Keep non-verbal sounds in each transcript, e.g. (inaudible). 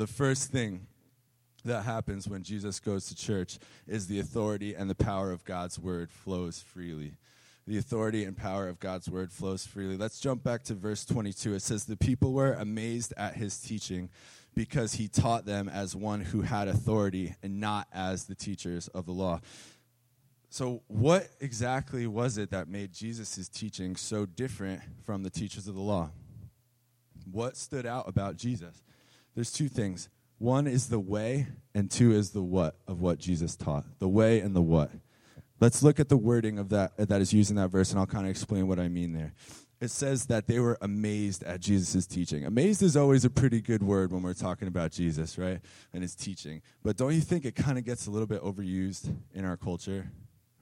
the first thing that happens when Jesus goes to church is the authority and the power of God's word flows freely. The authority and power of God's word flows freely. Let's jump back to verse 22. It says, The people were amazed at his teaching because he taught them as one who had authority and not as the teachers of the law. So, what exactly was it that made Jesus' teaching so different from the teachers of the law? What stood out about Jesus? There's two things. One is the way, and two is the what of what Jesus taught. The way and the what. Let's look at the wording of that that is used in that verse, and I'll kind of explain what I mean there. It says that they were amazed at Jesus' teaching. Amazed is always a pretty good word when we're talking about Jesus, right? And his teaching. But don't you think it kind of gets a little bit overused in our culture?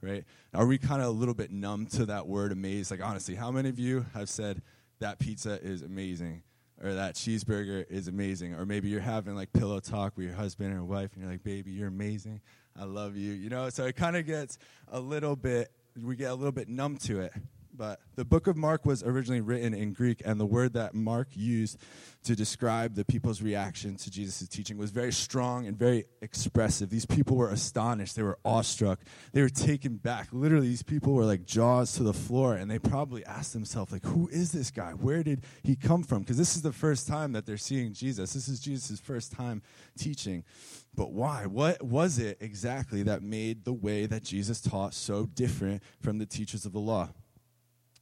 right? Are we kind of a little bit numb to that word amazed? Like, honestly, how many of you have said that pizza is amazing? Or that cheeseburger is amazing. Or maybe you're having like pillow talk with your husband or wife and you're like, baby, you're amazing. I love you. You know, so it kind of gets a little bit, we get a little bit numb to it but the book of Mark was originally written in Greek, and the word that Mark used to describe the people's reaction to Jesus' teaching was very strong and very expressive. These people were astonished, they were awestruck, they were taken back. Literally, these people were like jaws to the floor, and they probably asked themselves, like, who is this guy? Where did he come from? Because this is the first time that they're seeing Jesus. This is Jesus' first time teaching. But why? What was it exactly that made the way that Jesus taught so different from the teachers of the law?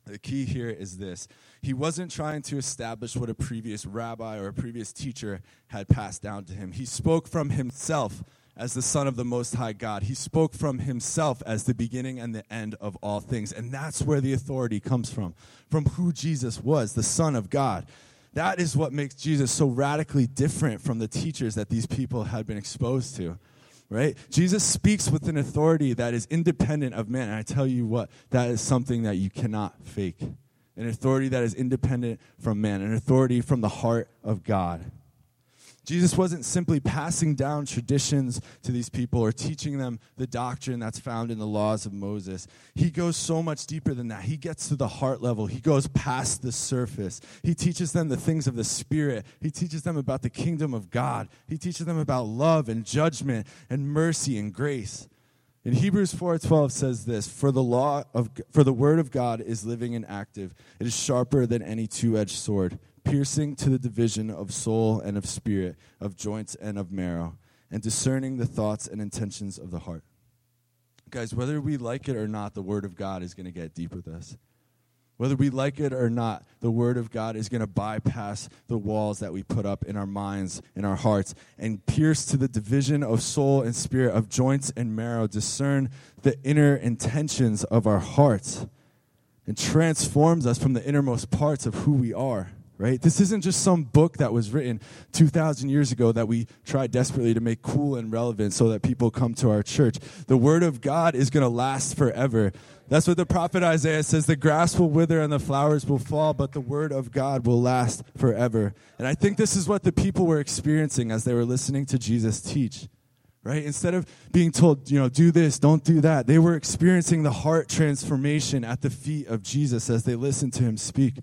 The key here is this He wasn't trying to establish what a previous rabbi or a previous teacher had passed down to him. He spoke from himself as the Son of the Most High God. He spoke from himself as the beginning and the end of all things. And that's where the authority comes from, from who Jesus was, the Son of God. That is what makes Jesus so radically different from the teachers that these people had been exposed to right? Jesus speaks with an authority that is independent of man. And I tell you what, that is something that you cannot fake. An authority that is independent from man, an authority from the heart of God. Jesus wasn't simply passing down traditions to these people or teaching them the doctrine that's found in the laws of Moses. He goes so much deeper than that. He gets to the heart level, he goes past the surface. He teaches them the things of the Spirit, he teaches them about the kingdom of God, he teaches them about love and judgment and mercy and grace. In Hebrews 4:12 says this, for the law of for the word of God is living and active. It is sharper than any two-edged sword piercing to the division of soul and of spirit, of joints and of marrow, and discerning the thoughts and intentions of the heart. Guys, whether we like it or not, the Word of God is going to get deep with us. Whether we like it or not, the Word of God is going to bypass the walls that we put up in our minds, in our hearts, and pierce to the division of soul and spirit, of joints and marrow, discern the inner intentions of our hearts, and transforms us from the innermost parts of who we are right? This isn't just some book that was written 2,000 years ago that we try desperately to make cool and relevant so that people come to our church. The Word of God is going to last forever. That's what the prophet Isaiah says the grass will wither and the flowers will fall, but the Word of God will last forever. And I think this is what the people were experiencing as they were listening to Jesus teach. Right? Instead of being told, you know, do this, don't do that, they were experiencing the heart transformation at the feet of Jesus as they listened to him speak.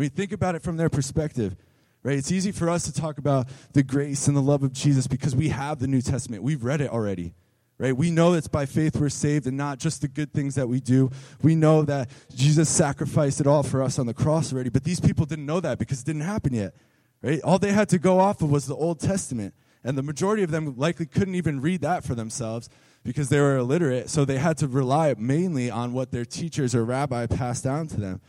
I mean, think about it from their perspective, right? It's easy for us to talk about the grace and the love of Jesus because we have the New Testament. We've read it already, right? We know it's by faith we're saved and not just the good things that we do. We know that Jesus sacrificed it all for us on the cross already, but these people didn't know that because it didn't happen yet, right? All they had to go off of was the Old Testament. And the majority of them likely couldn't even read that for themselves because they were illiterate. So they had to rely mainly on what their teachers or rabbi passed down to them.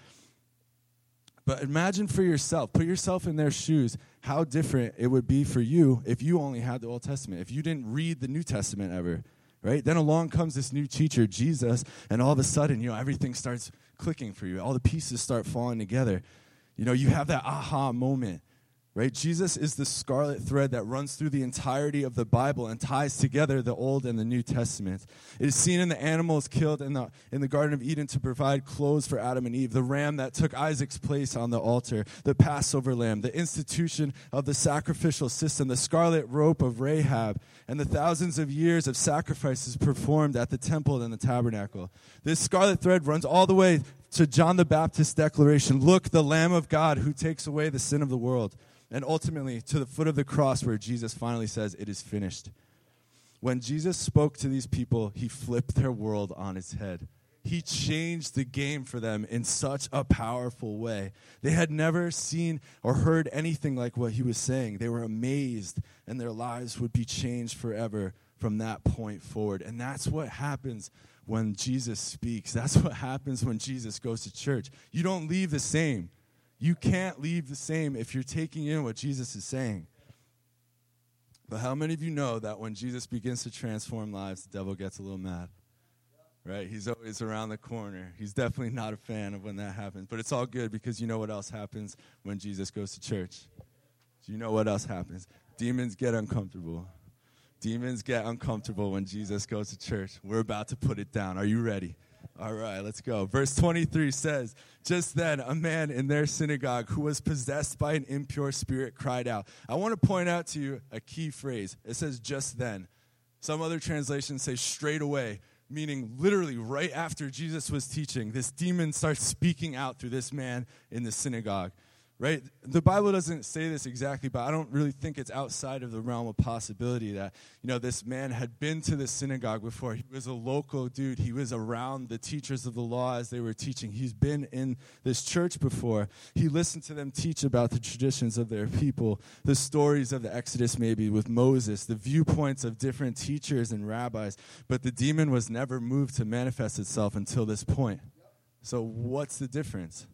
But imagine for yourself, put yourself in their shoes, how different it would be for you if you only had the Old Testament, if you didn't read the New Testament ever, right? Then along comes this new teacher, Jesus, and all of a sudden, you know, everything starts clicking for you. All the pieces start falling together. You know, you have that aha moment Right? Jesus is the scarlet thread that runs through the entirety of the Bible and ties together the Old and the New Testament. It is seen in the animals killed in the, in the Garden of Eden to provide clothes for Adam and Eve, the ram that took Isaac's place on the altar, the Passover lamb, the institution of the sacrificial system, the scarlet rope of Rahab, and the thousands of years of sacrifices performed at the temple and the tabernacle. This scarlet thread runs all the way to John the Baptist's declaration Look, the Lamb of God who takes away the sin of the world. And ultimately, to the foot of the cross where Jesus finally says, It is finished. When Jesus spoke to these people, he flipped their world on its head. He changed the game for them in such a powerful way. They had never seen or heard anything like what he was saying. They were amazed, and their lives would be changed forever from that point forward. And that's what happens when Jesus speaks. That's what happens when Jesus goes to church. You don't leave the same. You can't leave the same if you're taking in what Jesus is saying. But how many of you know that when Jesus begins to transform lives, the devil gets a little mad? Right? He's always around the corner. He's definitely not a fan of when that happens. But it's all good because you know what else happens when Jesus goes to church? You know what else happens? Demons get uncomfortable. Demons get uncomfortable when Jesus goes to church. We're about to put it down. Are you ready? All right, let's go. Verse 23 says, Just then, a man in their synagogue who was possessed by an impure spirit cried out. I want to point out to you a key phrase. It says, just then. Some other translations say straight away, meaning literally right after Jesus was teaching, this demon starts speaking out through this man in the synagogue right? The Bible doesn't say this exactly, but I don't really think it's outside of the realm of possibility that, you know, this man had been to the synagogue before. He was a local dude. He was around the teachers of the law as they were teaching. He's been in this church before. He listened to them teach about the traditions of their people, the stories of the Exodus, maybe with Moses, the viewpoints of different teachers and rabbis. But the demon was never moved to manifest itself until this point. So, what's the difference?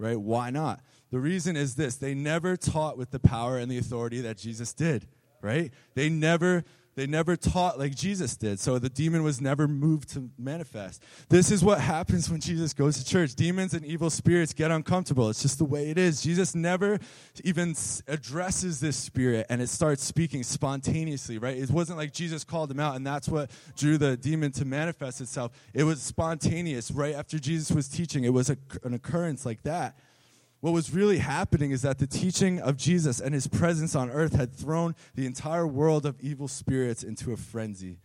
Right? Why not? The reason is this they never taught with the power and the authority that Jesus did, right? They never they never taught like Jesus did. So the demon was never moved to manifest. This is what happens when Jesus goes to church. Demons and evil spirits get uncomfortable. It's just the way it is. Jesus never even addresses this spirit and it starts speaking spontaneously, right? It wasn't like Jesus called him out and that's what drew the demon to manifest itself. It was spontaneous right after Jesus was teaching. It was a, an occurrence like that. What was really happening is that the teaching of Jesus and his presence on earth had thrown the entire world of evil spirits into a frenzy.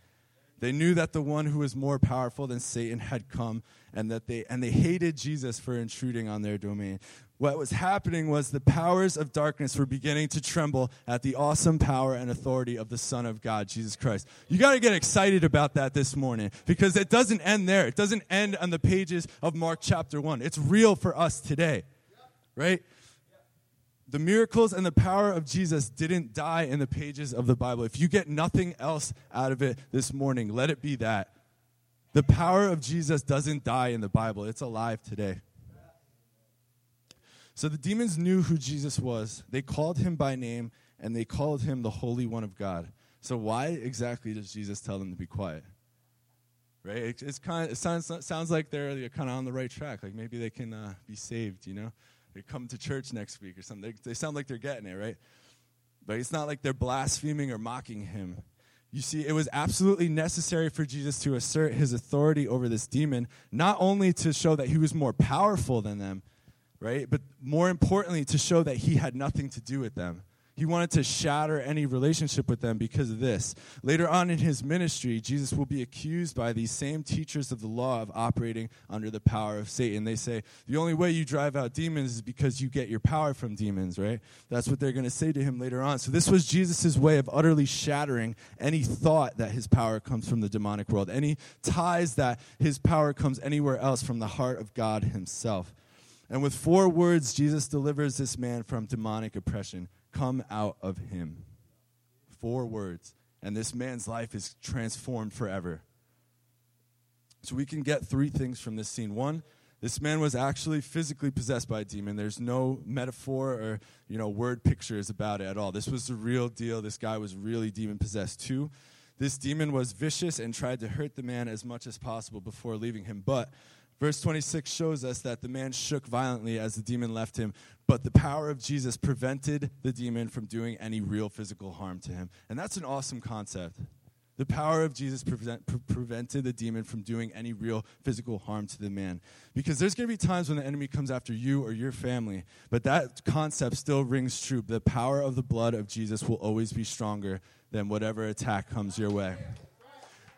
They knew that the one who was more powerful than Satan had come and that they and they hated Jesus for intruding on their domain. What was happening was the powers of darkness were beginning to tremble at the awesome power and authority of the Son of God, Jesus Christ. You got to get excited about that this morning because it doesn't end there. It doesn't end on the pages of Mark chapter 1. It's real for us today right? The miracles and the power of Jesus didn't die in the pages of the Bible. If you get nothing else out of it this morning, let it be that. The power of Jesus doesn't die in the Bible, it's alive today. So the demons knew who Jesus was. They called him by name and they called him the Holy One of God. So why exactly does Jesus tell them to be quiet? Right? It, it's kind of, it sounds, sounds like they're, kind of on the right track. Like maybe they can uh, be saved, you know? They come to church next week or something. They, they sound like they're getting it, right? But it's not like they're blaspheming or mocking him. You see, it was absolutely necessary for Jesus to assert his authority over this demon, not only to show that he was more powerful than them, right? But more importantly, to show that he had nothing to do with them. He wanted to shatter any relationship with them because of this. Later on in his ministry, Jesus will be accused by these same teachers of the law of operating under the power of Satan. They say, the only way you drive out demons is because you get your power from demons, right? That's what they're going to say to him later on. So this was Jesus' way of utterly shattering any thought that his power comes from the demonic world, any ties that his power comes anywhere else from the heart of God himself. And with four words, Jesus delivers this man from demonic oppression come out of him. Four words. And this man's life is transformed forever. So we can get three things from this scene. One, this man was actually physically possessed by a demon. There's no metaphor or, you know, word pictures about it at all. This was the real deal. This guy was really demon possessed. Two, this demon was vicious and tried to hurt the man as much as possible before leaving him. But Verse 26 shows us that the man shook violently as the demon left him, but the power of Jesus prevented the demon from doing any real physical harm to him. And that's an awesome concept. The power of Jesus prevent, pre- prevented the demon from doing any real physical harm to the man. Because there's going to be times when the enemy comes after you or your family, but that concept still rings true. The power of the blood of Jesus will always be stronger than whatever attack comes your way.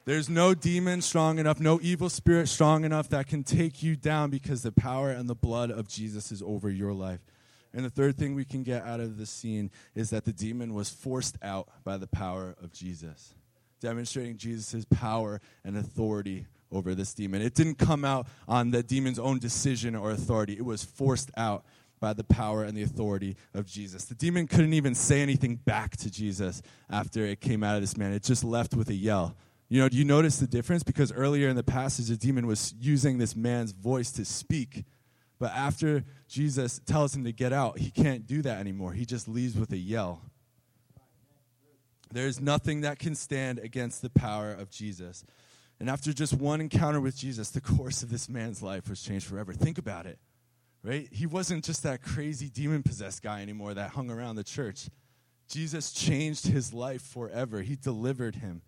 There's no demon strong enough, no evil spirit strong enough that can take you down because the power and the blood of Jesus is over your life. And the third thing we can get out of this scene is that the demon was forced out by the power of Jesus, demonstrating Jesus' power and authority over this demon. It didn't come out on the demon's own decision or authority, it was forced out by the power and the authority of Jesus. The demon couldn't even say anything back to Jesus after it came out of this man, it just left with a yell. You know, do you notice the difference? Because earlier in the passage, the demon was using this man's voice to speak. But after Jesus tells him to get out, he can't do that anymore. He just leaves with a yell. There's nothing that can stand against the power of Jesus. And after just one encounter with Jesus, the (laughs) course of this man's life was changed forever. Think about it, right? He wasn't just that crazy demon possessed guy anymore that hung around the church. Jesus changed his life forever, he delivered him.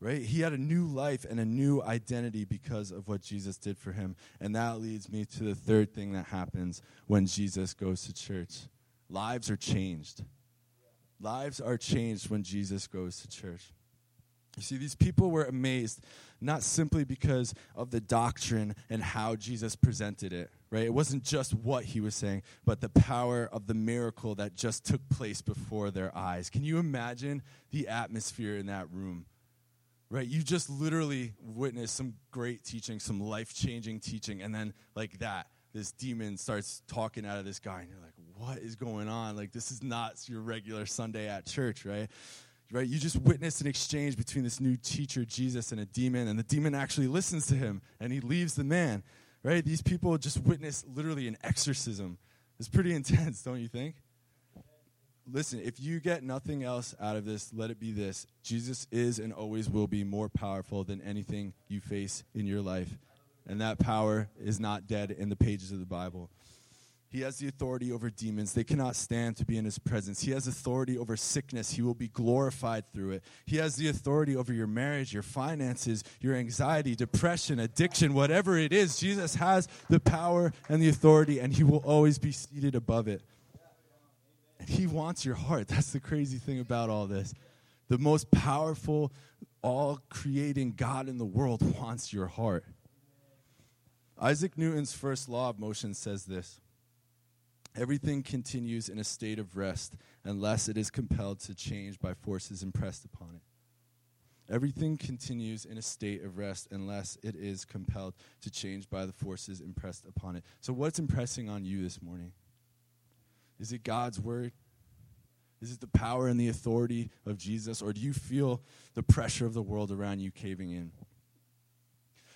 Right? He had a new life and a new identity because of what Jesus did for him. And that leads me to the third thing that happens when Jesus goes to church. Lives are changed. Lives are changed when Jesus goes to church. You see, these people were amazed not simply because of the doctrine and how Jesus presented it, right? It wasn't just what he was saying, but the power of the miracle that just took place before their eyes. Can you imagine the atmosphere in that room? Right? You just literally witnessed some great teaching, some life changing teaching, and then, like that, this demon starts talking out of this guy, and you're like, what is going on? Like, this is not your regular Sunday at church, right? right? You just witnessed an exchange between this new teacher, Jesus, and a demon, and the demon actually listens to him and he leaves the man, right? These people just witnessed literally an exorcism. It's pretty intense, don't you think? Listen, if you get nothing else out of this, let it be this Jesus is and always will be more powerful than anything you face in your life. And that power is not dead in the pages of the Bible. He has the authority over demons. They cannot stand to be in his presence. He has authority over sickness. He will be glorified through it. He has the authority over your marriage, your finances, your anxiety, depression, addiction, whatever it is. Jesus has the power and the authority, and he will always be seated above it. He wants your heart. (laughs) That's the crazy thing about all this. The most powerful, all creating God in the world (laughs) wants your heart. Isaac Newton's first law of motion says this Everything continues in a state of rest unless it is compelled to change by forces impressed upon it. Everything continues in a state of rest unless it is compelled to change by the forces impressed upon it. So, what's impressing on you this morning? Is it God's word? Is it the power and the authority of Jesus? Or do you feel the pressure of the world around you caving in?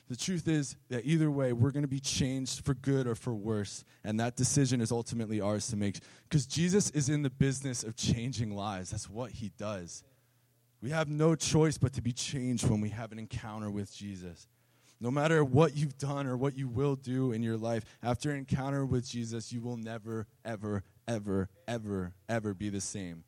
The truth is that either way, we're going to be changed for good or for worse. And that decision is ultimately ours to make. Because Jesus is in the business of changing lives. That's what he does. We have no choice but to be changed when we have an encounter with Jesus. No matter what you've done or what you will do in your life, after an encounter with Jesus, you will never, ever, ever, ever, ever be the same.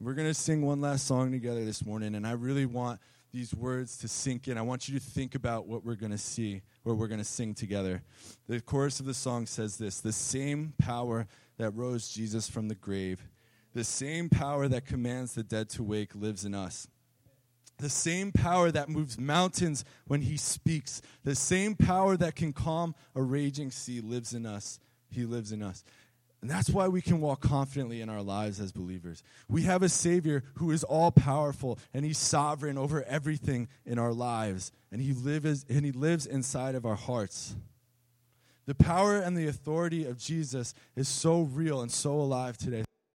We're going to sing one last song together this morning, and I really want these words to sink in. I want you to think about what we're going to see, what we're going to sing together. The chorus of the song says this The same power that rose Jesus from the grave, the same power that commands the dead to wake lives in us. The same power that moves mountains when he speaks, the same power that can calm a raging sea lives in us. He lives in us. And that's why we can walk confidently in our lives as believers. We have a Savior who is all powerful and He's sovereign over everything in our lives. And He, lives, and he lives inside of our hearts. The power and the authority of Jesus is so real and so alive today.